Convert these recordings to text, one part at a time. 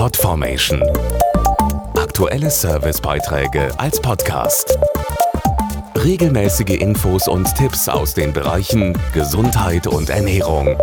Podformation. Aktuelle Servicebeiträge als Podcast. Regelmäßige Infos und Tipps aus den Bereichen Gesundheit und Ernährung.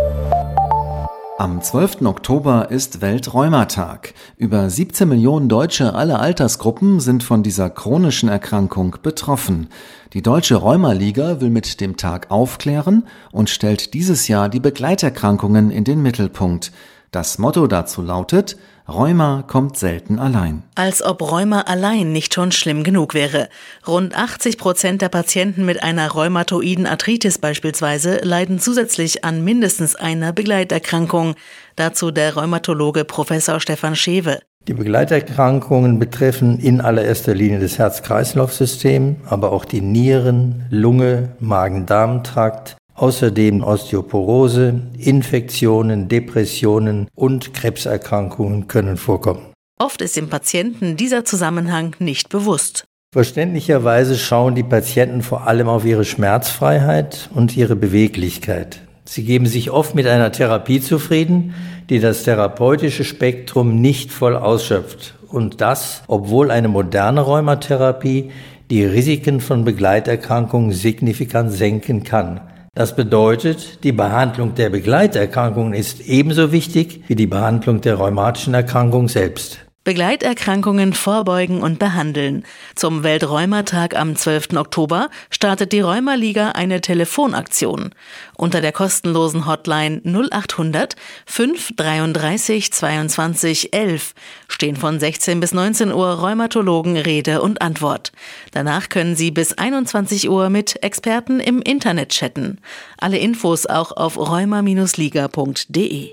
Am 12. Oktober ist Welträumatag. Über 17 Millionen Deutsche aller Altersgruppen sind von dieser chronischen Erkrankung betroffen. Die Deutsche Rheumaliga will mit dem Tag aufklären und stellt dieses Jahr die Begleiterkrankungen in den Mittelpunkt. Das Motto dazu lautet, Rheuma kommt selten allein. Als ob Rheuma allein nicht schon schlimm genug wäre. Rund 80 Prozent der Patienten mit einer rheumatoiden Arthritis beispielsweise leiden zusätzlich an mindestens einer Begleiterkrankung. Dazu der Rheumatologe Professor Stefan Schewe. Die Begleiterkrankungen betreffen in allererster Linie das Herz-Kreislauf-System, aber auch die Nieren, Lunge, Magen-Darm-Trakt, Außerdem Osteoporose, Infektionen, Depressionen und Krebserkrankungen können vorkommen. Oft ist dem Patienten dieser Zusammenhang nicht bewusst. Verständlicherweise schauen die Patienten vor allem auf ihre Schmerzfreiheit und ihre Beweglichkeit. Sie geben sich oft mit einer Therapie zufrieden, die das therapeutische Spektrum nicht voll ausschöpft. Und das, obwohl eine moderne Rheumatherapie die Risiken von Begleiterkrankungen signifikant senken kann. Das bedeutet, die Behandlung der Begleiterkrankungen ist ebenso wichtig wie die Behandlung der rheumatischen Erkrankung selbst. Begleiterkrankungen vorbeugen und behandeln. Zum Welträumatag am 12. Oktober startet die Rheumaliga eine Telefonaktion. Unter der kostenlosen Hotline 0800 533 22 11 stehen von 16 bis 19 Uhr Rheumatologen Rede und Antwort. Danach können Sie bis 21 Uhr mit Experten im Internet chatten. Alle Infos auch auf rheuma-liga.de